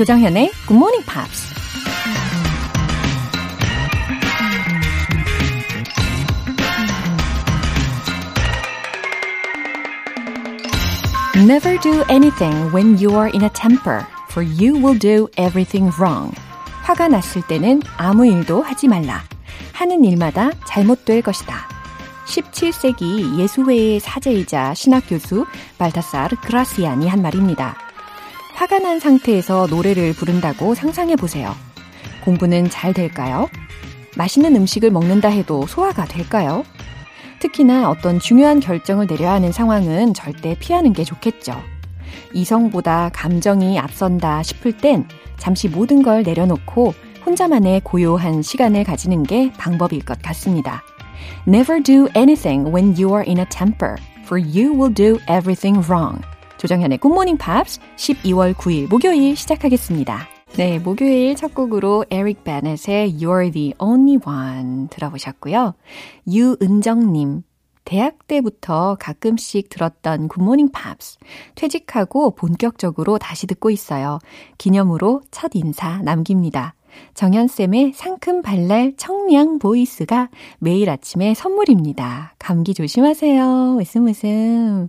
조정현의 Good Morning Pops. Never do anything when you are in a temper, for you will do everything wrong. 화가 났을 때는 아무 일도 하지 말라. 하는 일마다 잘못될 것이다. 17세기 예수회의 사제이자 신학교수 발타사르 그라시안이 한 말입니다. 화가 난 상태에서 노래를 부른다고 상상해 보세요. 공부는 잘 될까요? 맛있는 음식을 먹는다 해도 소화가 될까요? 특히나 어떤 중요한 결정을 내려야 하는 상황은 절대 피하는 게 좋겠죠. 이성보다 감정이 앞선다 싶을 땐 잠시 모든 걸 내려놓고 혼자만의 고요한 시간을 가지는 게 방법일 것 같습니다. Never do anything when you are in a temper, for you will do everything wrong. 조정현의 굿모닝 팝스 12월 9일 목요일 시작하겠습니다. 네, 목요일 첫 곡으로 에릭 베넷의 You're the Only One 들어보셨고요. 유은정님, 대학 때부터 가끔씩 들었던 굿모닝 팝스. 퇴직하고 본격적으로 다시 듣고 있어요. 기념으로 첫 인사 남깁니다. 정현쌤의 상큼 발랄 청량 보이스가 매일 아침에 선물입니다. 감기 조심하세요. 웃음 웃음.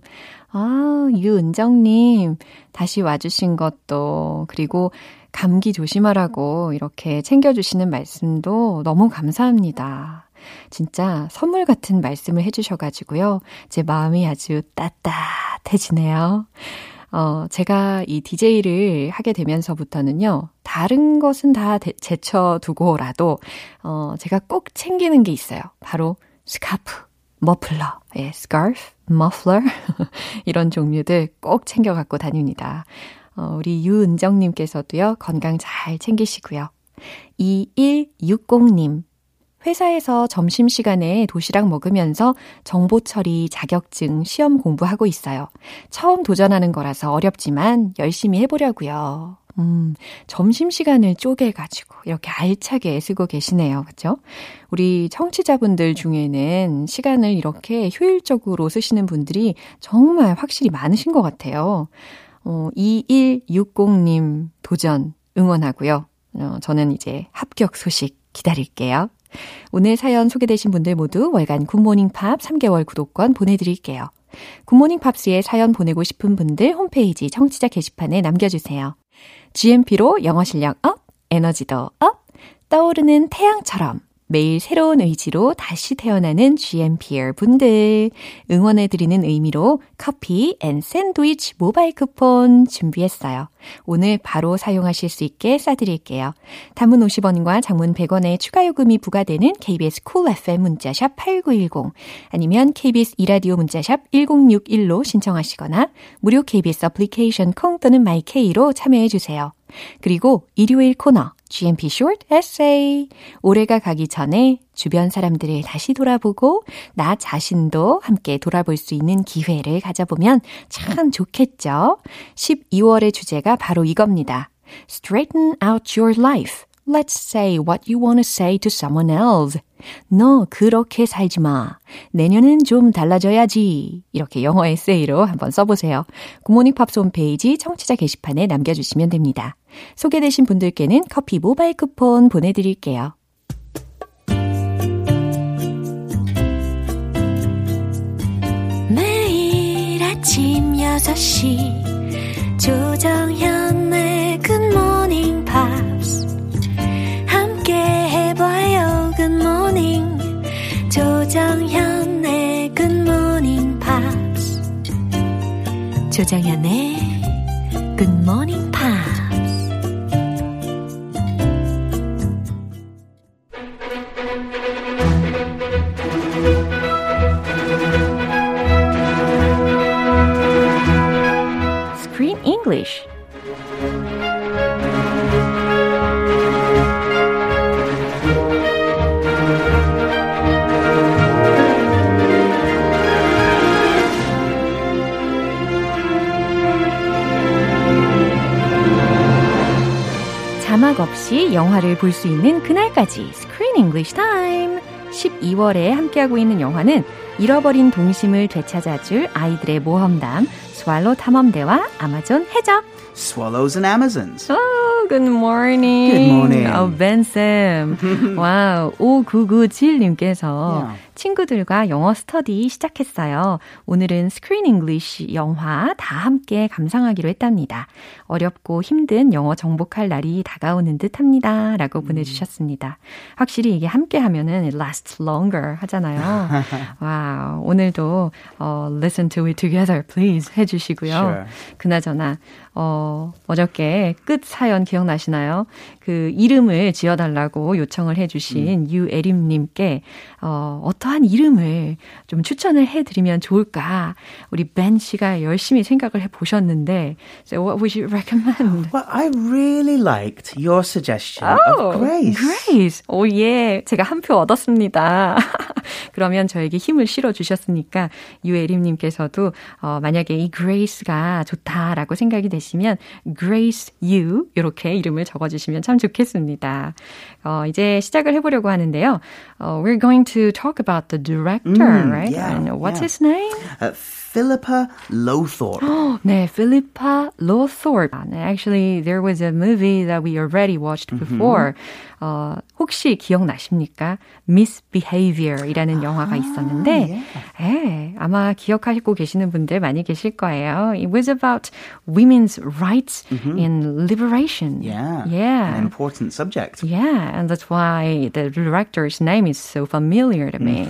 아, 유은정님, 다시 와주신 것도, 그리고 감기 조심하라고 이렇게 챙겨주시는 말씀도 너무 감사합니다. 진짜 선물 같은 말씀을 해주셔가지고요. 제 마음이 아주 따뜻해지네요. 어, 제가 이 DJ를 하게 되면서부터는요, 다른 것은 다 제쳐두고라도, 어, 제가 꼭 챙기는 게 있어요. 바로 스카프, 머플러, 예, 스카프, 머플러, 이런 종류들 꼭 챙겨 갖고 다닙니다. 어, 우리 유은정 님께서도요, 건강 잘 챙기시고요. 2160님, 회사에서 점심시간에 도시락 먹으면서 정보 처리, 자격증, 시험 공부하고 있어요. 처음 도전하는 거라서 어렵지만 열심히 해보려고요. 음, 점심시간을 쪼개가지고 이렇게 알차게 애쓰고 계시네요. 그죠? 우리 청취자분들 중에는 시간을 이렇게 효율적으로 쓰시는 분들이 정말 확실히 많으신 것 같아요. 어, 2160님 도전 응원하고요. 어, 저는 이제 합격 소식 기다릴게요. 오늘 사연 소개되신 분들 모두 월간 굿모닝 팝 3개월 구독권 보내드릴게요. 굿모닝 팝스에 사연 보내고 싶은 분들 홈페이지 청취자 게시판에 남겨주세요. GMP로 영어 실력 up, 에너지도 up, 떠오르는 태양처럼 매일 새로운 의지로 다시 태어나는 GMPer 분들 응원해드리는 의미로 커피 and 샌드위치 모바일 쿠폰 준비했어요. 오늘 바로 사용하실 수 있게 쏴드릴게요. 단문 50원과 장문 100원의 추가 요금이 부과되는 KBS Cool FM 문자샵 8910 아니면 KBS 이라디오 문자샵 1061로 신청하시거나 무료 KBS 애플리케이션 콩 또는 마이케이로 참여해 주세요. 그리고 일요일 코너 GMP Short Essay. 올해가 가기 전에 주변 사람들을 다시 돌아보고 나 자신도 함께 돌아볼 수 있는 기회를 가져보면 참 좋겠죠? 12월의 주제가 바로 이겁니다. Straighten out your life. Let's say what you want to say to someone else. 너 그렇게 살지 마. 내년은 좀 달라져야지. 이렇게 영어 에세이로 한번 써보세요. 굿모닝 팝스 홈페이지 청취자 게시판에 남겨주시면 됩니다. 소개되신 분들께는 커피 모바일 쿠폰 보내드릴게요. 매일 아침 6시 조정현 조정현의 굿모닝 팝스 English. 없이 영화를 볼 수 있는 그날까지 Screen English Time. 12월에 함께하고 있는 영화는 잃어버린 동심을 되찾아줄 아이들의 모험담 스왈로 탐험대와 아마존 해적 Swallows and Amazons. 오, Oh, good morning. Good morning. Oh, 벤쌤. Wow. 5997님께서 Yeah. 친구들과 영어 스터디 시작했어요. 오늘은 Screen English 영화 다 함께 감상하기로 했답니다. 어렵고 힘든 영어 정복할 날이 다가오는 듯 합니다. 라고 보내주셨습니다. 확실히 이게 함께 하면은 it lasts longer 하잖아요. 와 오늘도 어, listen to it together, please 해주시고요. Sure. 그나저나 어, 어저께 끝 사연 기억나시나요? 그 이름을 지어달라고 요청을 해주신 유애림님께 어, 어떠 한 이름을 좀 추천을 해드리면 좋을까? 우리 벤 씨가 열심히 생각을 해보셨는데, so what would you recommend? Well, I really liked your suggestion Oh, of Grace. Grace. 오, 예. 제가 한 표 얻었습니다. 그러면 저에게 힘을 실어주셨으니까, 유애림님께서도, 어, 만약에 이 Grace가 좋다라고 생각이 되시면, Grace You, 이렇게 이름을 적어주시면 참 좋겠습니다. 어, 이제 시작을 해보려고 하는데요. 어, we're going to talk about the director, right? yeah, And what's yeah. his name? Uh, Philippa Lowthorpe. 네, Philippa Lowthorpe. 네, Actually, there was a movie that we already watched before. 어, 혹시 기억나십니까? Misbehavior이라는 영화가 있었는데, 예, 아마 기억하고 계시는 분들 많이 계실 거예요. It was about women's rights in liberation. yeah. Yeah. An important subject. Yeah, and that's why the director's name is so familiar to me.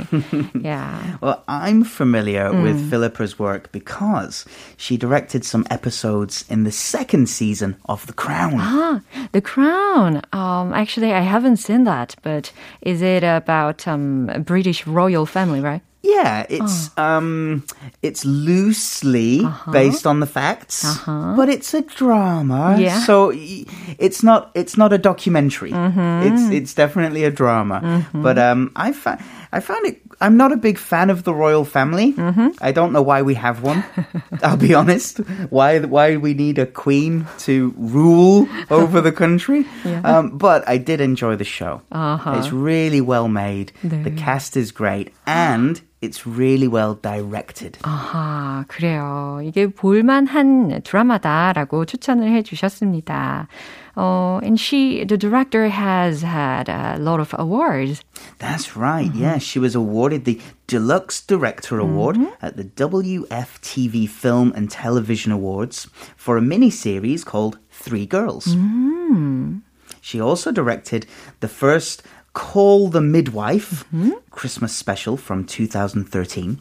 yeah. Well, I'm familiar with Philippa's work because she directed some episodes in the second season of The Crown. Ah, The Crown. Um, actually, I haven't seen that, but is it about um, a British royal family, right? Yeah, it's um it's loosely based on the facts, but it's a drama. Yeah. So it's not it's not a documentary. It's it's definitely a drama. But um I found I found it I'm not a big fan of the royal family. I don't know why we have one. I'll be honest. Why why we need a queen to rule over the country? Um, but I did enjoy the show. It's really well made. The cast is great and it's really well directed. 아하, 그래요. 이게 볼만한 드라마다라고 추천을 해 주셨습니다. 어, and she, the director has had a lot of awards. That's right. Yeah, she was awarded the Deluxe Director Award at the WFTV Film and Television Awards for a miniseries called Three Girls. She also directed the first Call the Midwife Christmas special from 2013,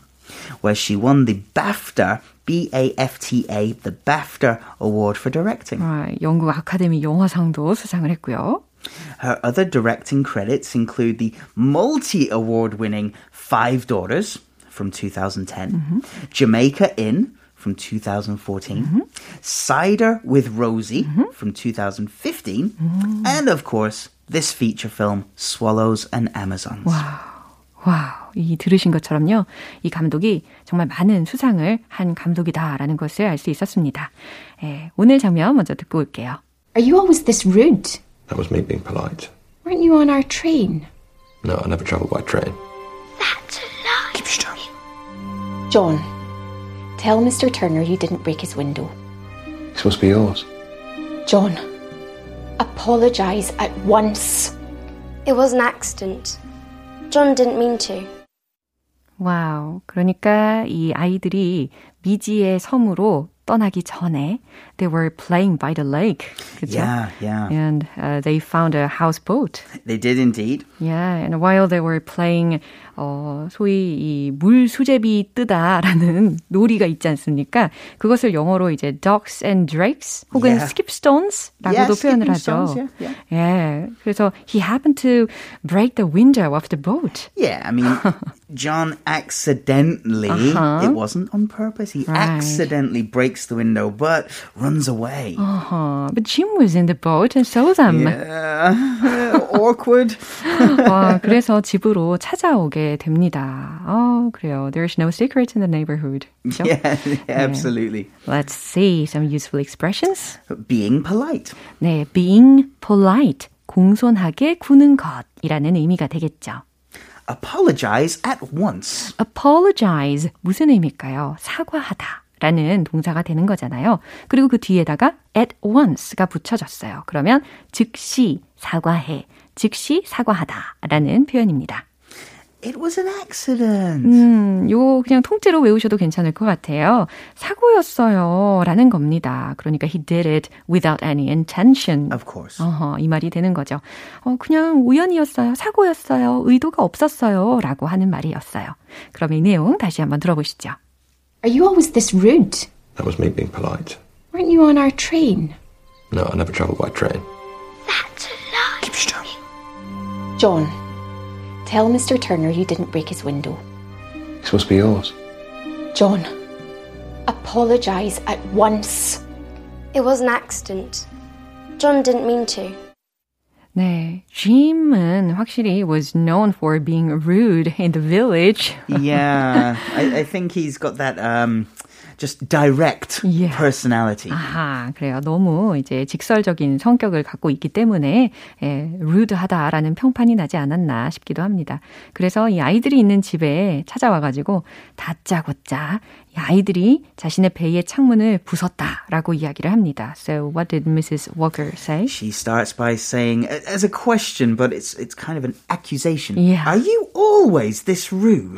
where she won the BAFTA, B-A-F-T-A, the BAFTA Award for directing. 아, 영국 아카데미 영화상도 수상을 했고요. Her other directing credits include the multi award winning Five Daughters from 2010, Jamaica Inn from 2014, Cider with Rosie from 2015, and of course, this feature film, Swallows and Amazons. 와우, 이 들으신 것처럼요. 이 감독이 정말 많은 수상을 한 감독이다라는 것을 알 수 있었습니다. 예, 오늘 장면 먼저 듣고 올게요. Are you always this rude? That was me being polite. Weren't you on our train? No, I never travelled by train. That's a lie. Keep your tongue. John, tell Mr. Turner you didn't break his window. It's supposed to be yours. John, Apologise at once. It was an accident. John didn't mean to. 와우. 그러니까 이 아이들이 미지의 섬으로 떠나기 전에 they were playing by the lake. 그죠? Yeah, yeah. And uh, they found a houseboat. They did indeed. Yeah, and while they were playing, 어, 소위 이 물 수제비 뜨다라는 놀이가 있지 않습니까? 그것을 영어로 이제 ducks and drakes 혹은 Yeah. skipstones라고도 Yeah, 표현을 skipping 하죠. stones, yeah, 예, 그래서 he happened to break the window of the boat. Yeah, I mean, John accidentally, Uh-huh. it wasn't on purpose, he Right. accidentally breaks the window but runs away. Uh-huh. But Jim was in the boat and saw them. Yeah, awkward. 와, 그래서 집으로 찾아오게 됩니다. 어, 그래요. There's no secret in the neighborhood. 그죠? Yeah, absolutely. Let's see some useful expressions. Being polite. 네, being polite, 공손하게 구는 것이라는 의미가 되겠죠. Apologize at once. apologize 무슨 의미일까요? 사과하다 라는 동사가 되는 거잖아요. 그리고 그 뒤에다가 at once가 붙여졌어요. 그러면 즉시 사과해, 즉시 사과하다 라는 표현입니다. It was an accident. 음, 요 그냥 통째로 외우셔도 괜찮을 것 같아요. 사고였어요. 라는 겁니다. 그러니까 he did it without any intention. Of course. 어허, 이 말이 되는 거죠. 어, 그냥 우연이었어요. 사고였어요. 의도가 없었어요. 라고 하는 말이었어요. 그럼 이 내용 다시 한번 들어보시죠. Are you always this rude? That was me being polite. Weren't you on our train? No, I never travelled by train. That's a lie. Keep still. John, tell Mr. Turner you didn't break his window. It's supposed to be yours. John, apologise at once. It was an accident. John didn't mean to. 네, Jim은 확실히 was known for being rude in the village. yeah, I, I think he's got that um, just direct Yeah. personality. 아하, 그래요. 너무 이제 직설적인 성격을 갖고 있기 때문에 예, rude하다라는 평판이 나지 않았나 싶기도 합니다. 그래서 이 아이들이 있는 집에 찾아와 가지고 다짜고짜 이 아이들이 자신의 배의 창문을 부쉈다라고 이야기를 합니다. So what did Mrs. Walker say? She starts by saying, as a question, but it's it's kind of an accusation. Yeah. Are you always this rude?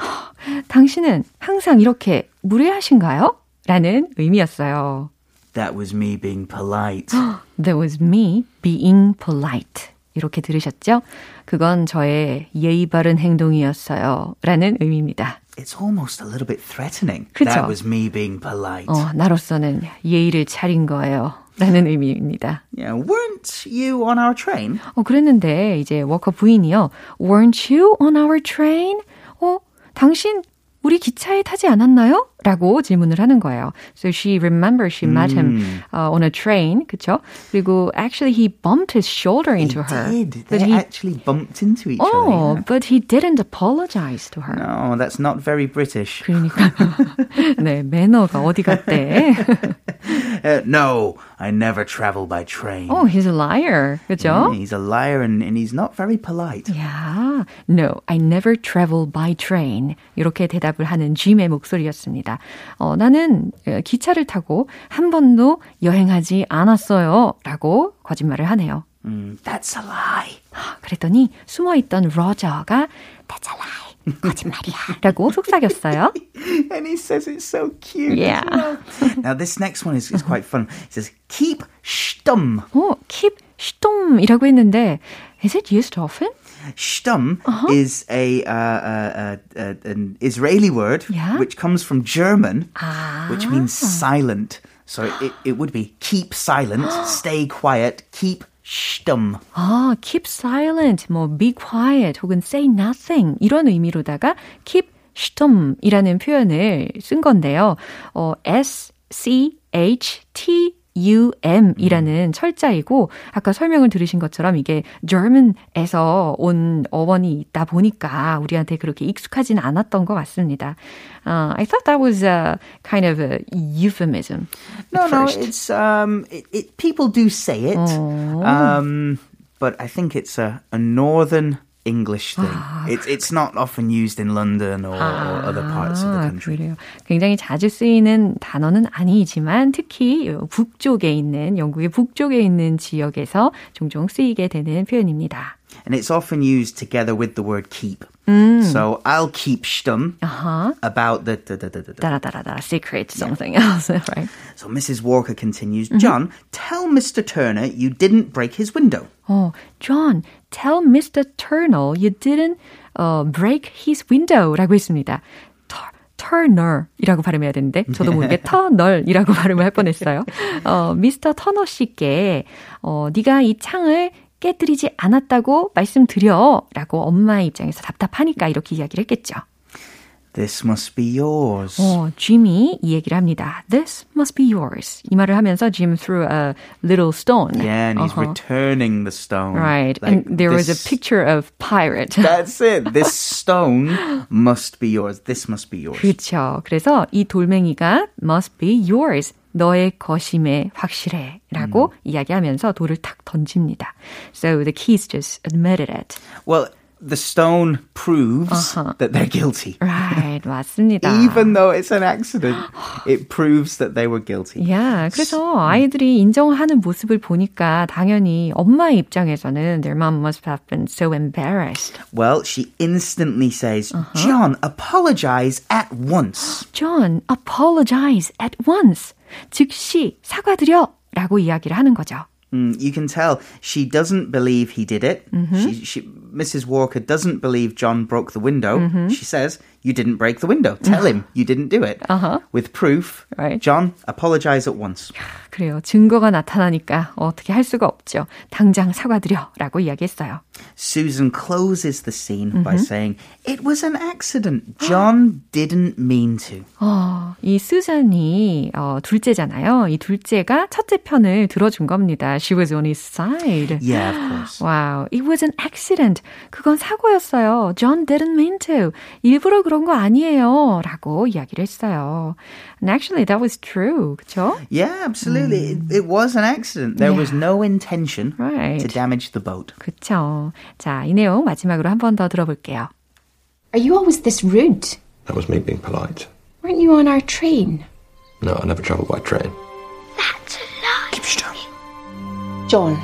당신은 항상 이렇게 무례하신가요? 라는 의미였어요. That was me being polite. That was me being polite. 이렇게 들으셨죠? 그건 저의 예의 바른 행동이었어요. 라는 의미입니다. It's almost a little bit threatening. 그쵸? That was me being polite. 어, 나로서는 예의를 차린 거예요. 라는 의미입니다. Yeah, weren't you on our train? 어, 그랬는데 이제 워커 부인이요. Weren't you on our train? 어, 당신 우리 기차에 타지 않았나요? 라고 질문을 하는 거예요. So she remembers she met him uh, on a train, 그쵸? 그리고 actually he bumped his shoulder into he her. did. But They he, actually bumped into each oh, other. but he didn't apologize to her. yeah. No, that's not very British. 그러니까 네 매너가 어디 갔대? Uh, no, I never travel by train. oh, he's a liar, 그죠? Yeah, he's a liar and, and he's not very polite. 야, no, I never travel by train. 이렇게 대답을 하는 짐의 목소리였습니다. 어, 나는 어, 기차를 타고 한 번도 여행하지 않았어요. 라고 거짓말을 하네요. Mm, that's a lie. 그랬더니 숨어있던 로저가 That's a lie. 거짓말이야. 라고 속삭였어요. And he says it's so cute. as Yeah. well. now, this next one is, is quite fun. He says, keep stum. 어, keep stum이라고 했는데 Is it used often? Stum Uh-huh. is a, uh, uh, uh, uh, an Israeli word Yeah? which comes from German, Ah. which means silent. So it, it would be keep silent, stay quiet, keep stum. 아, keep silent, 뭐 be quiet 혹은 say nothing 이런 의미로다가 keep stum이라는 표현을 쓴 건데요. 어, S C H T U M 이라는 철자이고 아까 설명을 들으신 것처럼 이게 German에서 온 어원이 있다 보니까 우리한테 그렇게 익숙하지는 않았던 것 같습니다. Uh, I thought that was a kind of a euphemism. No, no, it's um, it, it, people do say it, Oh. um, but I think it's a, a northern English thing. Ah. It's it's not often used in London or, or other parts of the 아, country. 그래요. 굉장히 자주 쓰이는 단어는 아니지만 특히 북쪽에 있는 영국의 북쪽에 있는 지역에서 종종 쓰이게 되는 표현입니다. And it's often used together with the word keep. Mm. So I'll keep stum 아하. about the, the, the, the, the. 따라따라따라 secret something else, right? So Mrs. Walker continues, Mm-hmm. John, tell Mr. Turner you didn't break his window. 어, John, tell Mr. Turner you didn't uh, break his window라고 했습니다. 터널이라고 발음해야 되는데 저도 모르게 터널이라고 발음을 할 뻔했어요. 어, 미스터 터너 씨께 어, 네가 이 창을 깨뜨리지 않았다고 말씀드려 라고 엄마의 입장에서 답답하니까 이렇게 이야기를 했겠죠. This must be yours. 어, 짐이 이 얘기를 합니다. This must be yours. 이 말을 하면서 Jim threw a little stone. Yeah, and he's 어허. returning the stone. Right. Like, and there was a this- picture of pirate. That's it. This stone must be yours. This must be yours. 그렇죠. 그래서 이 돌멩이가 must be yours. 너의 것임에 확실해. 라고 이야기하면서 돌을 탁 던집니다. So the keys just admitted it. Well, the stone proves that they're guilty. Right, 맞습니다. Even though it's an accident, it proves that they were guilty. 야, 그래서 아이들이 인정하는 모습을 보니까 당연히 엄마의 입장에서는 their mom must have been so embarrassed. Well, she instantly says, John, apologize at once. John, apologize at once. 즉시 사과드려 라고 이야기를 하는 거죠. Mm, you can tell she doesn't believe he did it. She, she, Mrs. Walker doesn't believe John broke the window. She says, You didn't break the window. Tell him you didn't do it. Uh-huh. With proof, Right. John, apologize at once. 그래요. 증거가 나타나니까 어떻게 할 수가 없죠. 당장 사과드려 라고 이야기했어요. Susan closes the scene by saying, It was an accident. John didn't mean to. 어, 이 수잔이 어, 둘째잖아요. 이 둘째가 첫째 편을 들어준 겁니다. She was on his side. Yeah, of course. Wow, it was an accident. 그건 사고였어요. John didn't mean to. 일부러 그런 거 아니에요. 라고 이야기를 했어요. And actually, that was true. 그쵸? Yeah, absolutely. It, it was an accident. There was no intention Right. to damage the boat. 그쵸. 자, 이 내용 마지막으로 한 번 더 들어볼게요. Are you always this rude? That was me being polite. Weren't you on our train? No, I never travelled by train. That's a lie. Keep still. John,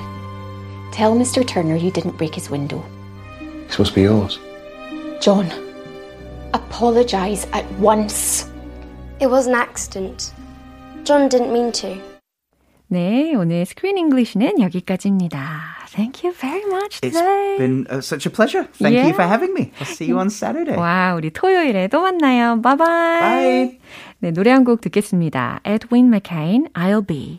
tell Mr. Turner you didn't break his window. It's supposed to be yours. John, apologise at once. It was an accident. John didn't mean to. 네, 오늘 스크린 잉글리시는 여기까지입니다. Thank you very much It's today. been uh, such a pleasure. Thank you for Yeah. having me. I'll see you on Saturday. 와, 우리 토요일에 또 만나요. 바이바이. Bye. 네, 노래 한 곡 듣겠습니다. Edwin McCain, I'll Be.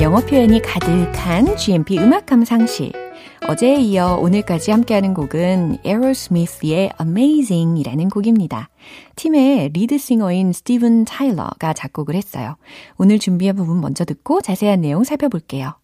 영어 표현이 가득한 GMP 음악 감상실 어제에 이어 오늘까지 함께하는 곡은 에어로스미스의 Amazing이라는 곡입니다. 팀의 리드싱어인 스티븐 타일러가 작곡을 했어요. 오늘 준비한 부분 먼저 듣고 자세한 내용 살펴볼게요.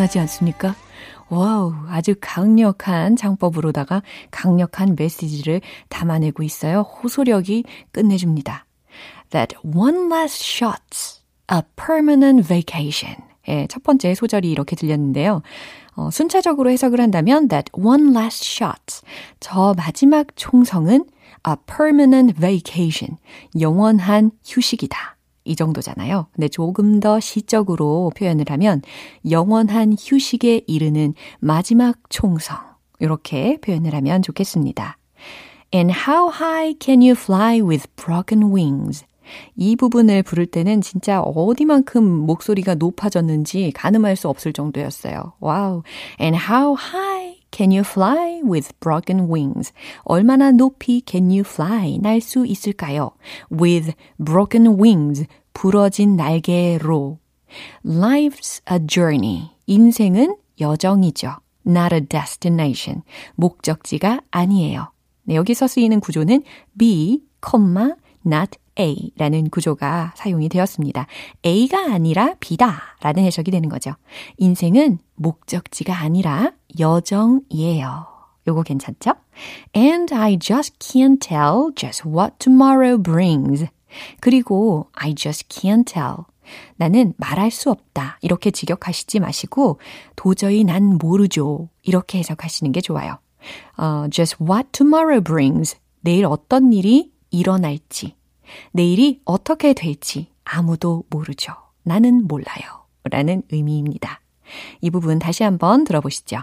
엄청나지 않습니까? Wow, 아주 강력한 창법으로다가 강력한 메시지를 담아내고 있어요. 호소력이 끝내줍니다. That one last shot's a permanent vacation. 예, 첫 번째 소절이 이렇게 들렸는데요. 어, 순차적으로 해석을 한다면 that one last shot, 저 마지막 총성은 a permanent vacation, 영원한 휴식이다. 이 정도잖아요. 근데 조금 더 시적으로 표현을 하면 영원한 휴식에 이르는 마지막 총성. 이렇게 표현을 하면 좋겠습니다. And how high can you fly with broken wings? 이 부분을 부를 때는 진짜 어디만큼 목소리가 높아졌는지 가늠할 수 없을 정도였어요. 와우. And how high can you fly with broken wings? 얼마나 높이 can you fly? 날 수 있을까요? With broken wings. 부러진 날개로. Life's a journey. 인생은 여정이죠. Not a destination. 목적지가 아니에요. 네, 여기서 쓰이는 구조는 be, not A 라는 구조가 사용이 되었습니다. A가 아니라 B다 라는 해석이 되는 거죠. 인생은 목적지가 아니라 여정이에요. 요거 괜찮죠? And I just can't tell just what tomorrow brings. 그리고 I just can't tell. 나는 말할 수 없다. 이렇게 직역하시지 마시고 도저히 난 모르죠. 이렇게 해석하시는 게 좋아요. 어, just what tomorrow brings. 내일 어떤 일이 일어날지. 내일이 어떻게 될지 아무도 모르죠. 나는 몰라요. 라는 의미입니다. 이 부분 다시 한번 들어보시죠.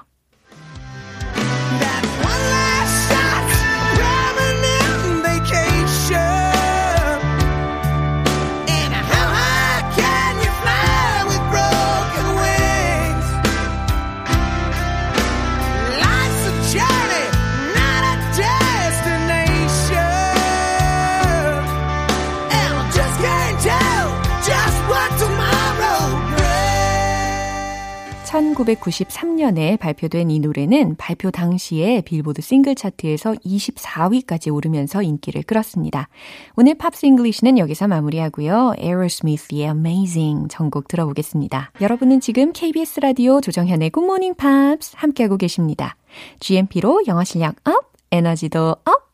1993년에 발표된 이 노래는 발표 당시에 빌보드 싱글 차트에서 24위까지 오르면서 인기를 끌었습니다. 오늘 Pops English는 여기서 마무리하고요. 에어로스미스의 Amazing 전곡 들어보겠습니다. 여러분은 지금 KBS 라디오 조정현의 굿모닝 팝스 함께하고 계십니다. GMP로 영어 실력 up, 에너지도 up!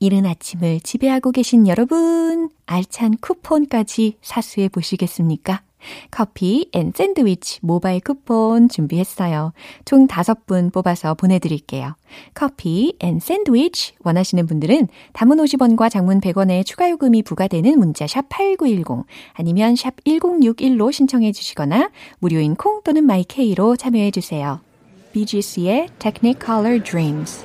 이른 아침을 지배하고 계신 여러분, 알찬 쿠폰까지 사수해 보시겠습니까? 커피 and 샌드위치 모바일 쿠폰 준비했어요. 총 5분 뽑아서 보내드릴게요. 커피 and 샌드위치 원하시는 분들은 단문 50원과 장문 100원의 추가 요금이 부과되는 문자 샵 8910 아니면 샵 1061로 신청해 주시거나 무료인 콩 또는 마이케이로 참여해 주세요. BGC의 Technicolor Dreams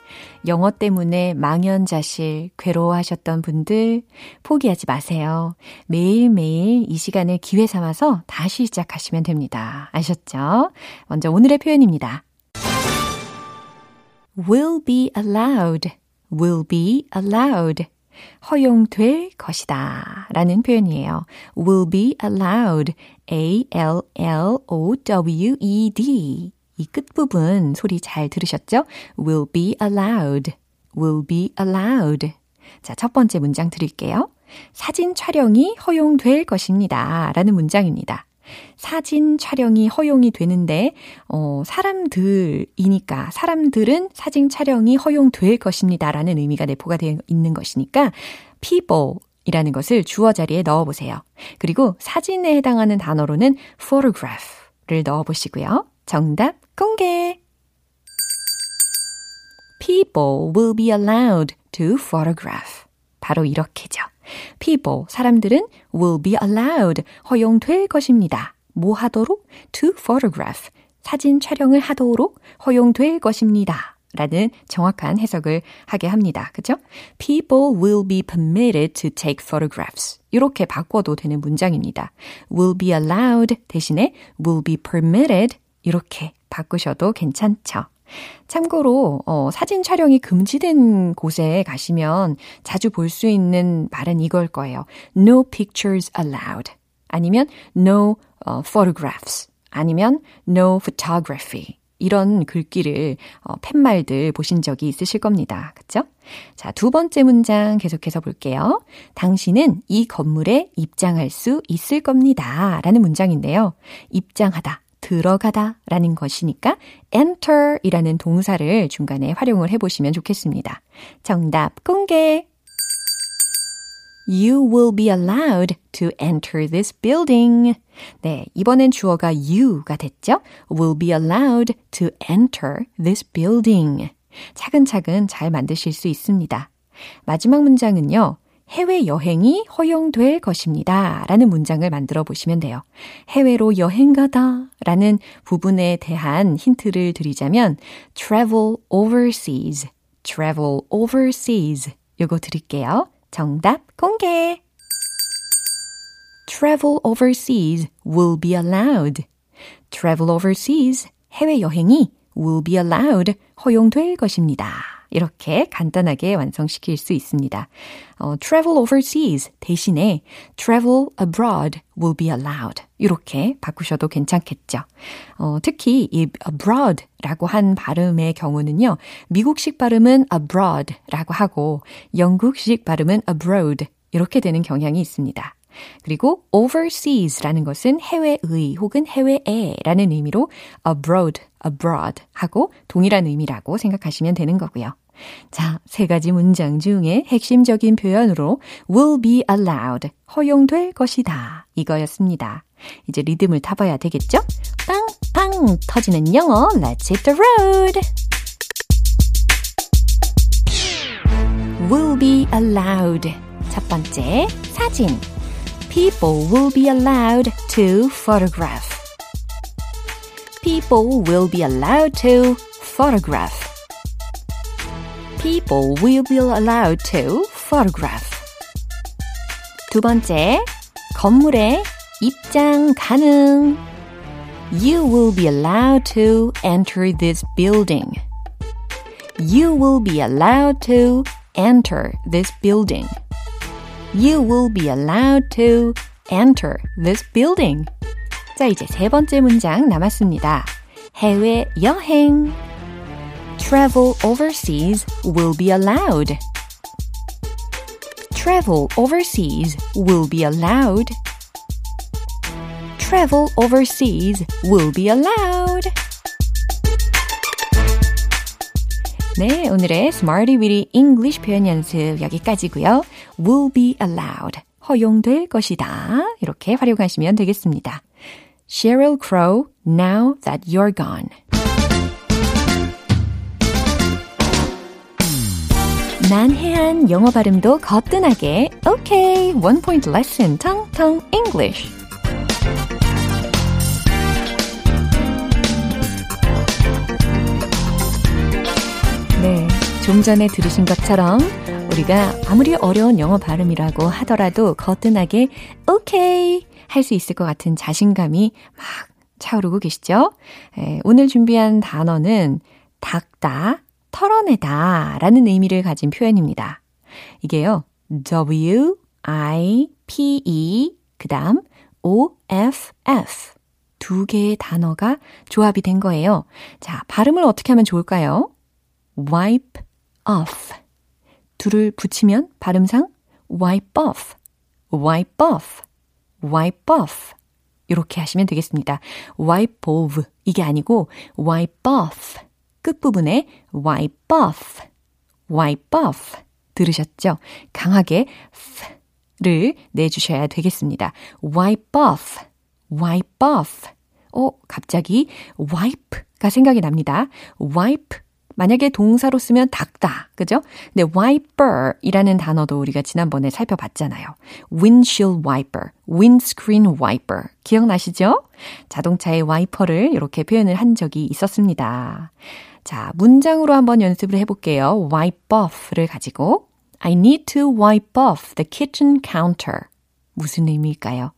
영어 때문에 망연자실, 괴로워하셨던 분들 포기하지 마세요. 매일매일 이 시간을 기회 삼아서 다시 시작하시면 됩니다. 아셨죠? 먼저 오늘의 표현입니다. will be allowed, will be allowed. 허용될 것이다 라는 표현이에요. will be allowed, A-L-L-O-W-E-D. 이 끝부분 소리 잘 들으셨죠? will be allowed, will be allowed. 자, 첫 번째 문장 드릴게요. 사진 촬영이 허용될 것입니다. 라는 문장입니다. 사진 촬영이 허용이 되는데, 어, 사람들이니까, 사람들은 사진 촬영이 허용될 것입니다. 라는 의미가 내포가 되어 있는 것이니까, people 이라는 것을 주어 자리에 넣어 보세요. 그리고 사진에 해당하는 단어로는 photograph를 넣어 보시고요. 정답 공개! People will be allowed to photograph. 바로 이렇게죠. People, 사람들은 will be allowed, 허용될 것입니다. 뭐 하도록? to photograph. 사진 촬영을 하도록 허용될 것입니다. 라는 정확한 해석을 하게 합니다. 그죠? People will be permitted to take photographs. 이렇게 바꿔도 되는 문장입니다. will be allowed 대신에 will be permitted 이렇게 바꾸셔도 괜찮죠. 참고로 어, 사진 촬영이 금지된 곳에 가시면 자주 볼 수 있는 말은 이걸 거예요. No pictures allowed. 아니면 no 어, photographs. 아니면 no photography. 이런 글귀를 어, 팻말들 보신 적이 있으실 겁니다. 그쵸? 자, 두 번째 문장 계속해서 볼게요. 당신은 이 건물에 입장할 수 있을 겁니다. 라는 문장인데요. 입장하다. 들어가다 라는 것이니까 enter 이라는 동사를 중간에 활용을 해보시면 좋겠습니다. 정답 공개! You will be allowed to enter this building. 네, 이번엔 주어가 you가 됐죠? will be allowed to enter this building. 차근차근 잘 만드실 수 있습니다. 마지막 문장은요. 해외 여행이 허용될 것입니다. 라는 문장을 만들어 보시면 돼요. 해외로 여행 가다 라는 부분에 대한 힌트를 드리자면 travel overseas, travel overseas 요거 드릴게요. 정답 공개! travel overseas will be allowed. travel overseas 해외 여행이 will be allowed 허용될 것입니다. 이렇게 간단하게 완성시킬 수 있습니다. 어, travel overseas 대신에 travel abroad will be allowed. 이렇게 바꾸셔도 괜찮겠죠. 어, 특히 이 abroad라고 한 발음의 경우는요. 미국식 발음은 abroad라고 하고 영국식 발음은 abroad 이렇게 되는 경향이 있습니다. 그리고 overseas라는 것은 해외의 혹은 해외에라는 의미로 abroad, abroad 하고 동일한 의미라고 생각하시면 되는 거고요. 자, 세 가지 문장 중에 핵심적인 표현으로 will be allowed, 허용될 것이다. 이거였습니다. 이제 리듬을 타봐야 되겠죠? 빵빵 터지는 영어, let's hit the road! will be allowed. 첫 번째, 사진. People will be allowed to photograph. People will be allowed to photograph. People will be allowed to photograph. 두 번째, 건물에 입장 가능. You will be allowed to enter this building. You will be allowed to enter this building. You will be allowed to enter this building. 자, 이제 세 번째 문장 남았습니다. 해외 여행. Travel overseas will be allowed. Travel overseas will be allowed. Travel overseas will be allowed. 네, 오늘의 Smarty Weedy English 표현 연습 여기까지고요. will be allowed. 허용될 것이다. 이렇게 활용하시면 되겠습니다. Sheryl Crow, Now That You're Gone. 난해한 영어 발음도 거뜬하게 OK, one point lesson, 텅텅 English. 네, 좀 전에 들으신 것처럼 우리가 아무리 어려운 영어 발음이라고 하더라도 거뜬하게 오케이 할 수 있을 것 같은 자신감이 막 차오르고 계시죠? 에, 오늘 준비한 단어는 닦다, 털어내다 라는 의미를 가진 표현입니다. 이게요, W, I, P, E, 그 다음 O, F, F 두 개의 단어가 조합이 된 거예요. 자, 발음을 어떻게 하면 좋을까요? wipe off. 둘을 붙이면 발음상 wipe off, wipe off, wipe off. 이렇게 하시면 되겠습니다. wipe off. 이게 아니고 wipe off. 끝부분에 wipe off, wipe off. 들으셨죠? 강하게 를 내주셔야 되겠습니다. wipe off, wipe off. 어, 갑자기 wipe가 생각이 납니다. wipe 만약에 동사로 쓰면 닦다. 그죠? 근데 wiper 이라는 단어도 우리가 지난번에 살펴봤잖아요. windshield wiper, windscreen wiper. 기억나시죠? 자동차의 와이퍼를 이렇게 표현을 한 적이 있었습니다. 자, 문장으로 한번 연습을 해볼게요. wipe off를 가지고 I need to wipe off the kitchen counter. 무슨 의미일까요?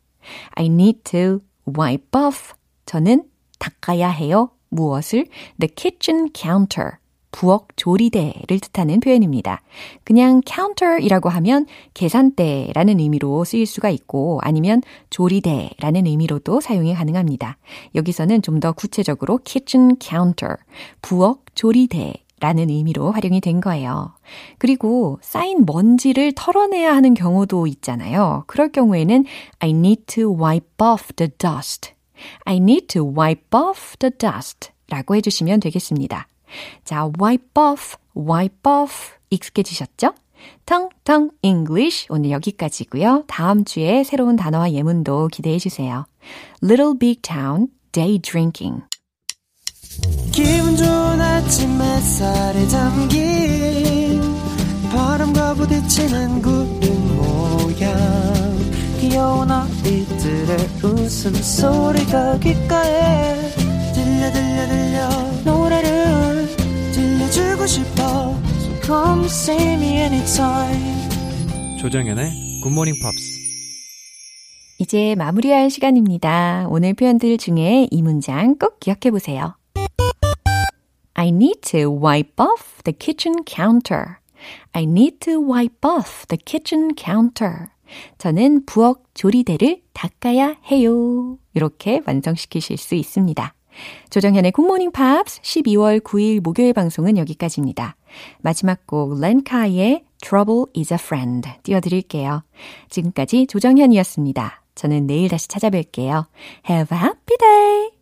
I need to wipe off. 저는 닦아야 해요. 무엇을? The kitchen counter. 부엌 조리대를 뜻하는 표현입니다. 그냥 counter이라고 하면 계산대라는 의미로 쓰일 수가 있고 아니면 조리대라는 의미로도 사용이 가능합니다. 여기서는 좀 더 구체적으로 kitchen counter, 부엌 조리대 라는 의미로 활용이 된 거예요. 그리고 쌓인 먼지를 털어내야 하는 경우도 있잖아요. 그럴 경우에는 I need to wipe off the dust. I need to wipe off the dust 라고 해주시면 되겠습니다. 자, wipe off, wipe off 익숙해지셨죠? 텅텅 English 오늘 여기까지고요. 다음 주에 새로운 단어와 예문도 기대해 주세요. Little Big Town Day Drinking 기분 좋은 아침 햇살에 담긴 바람과 부딪히는 구름 모양 귀여운 아이들의 웃음소리가 귓가에 들려 들려 들려 노래를 주고 싶어 So come see me anytime 조정현의 굿모닝 팝스 이제 마무리할 시간입니다. 오늘 표현들 중에 이 문장 꼭 기억해 보세요. I need to wipe off the kitchen counter. I need to wipe off the kitchen counter. 저는 부엌 조리대를 닦아야 해요. 이렇게 완성시키실 수 있습니다. 조정현의 굿모닝 팝스 12월 9일 목요일 방송은 여기까지입니다. 마지막 곡 렌카의 Trouble is a Friend 띄워드릴게요. 지금까지 조정현이었습니다. 저는 내일 다시 찾아뵐게요. Have a happy day!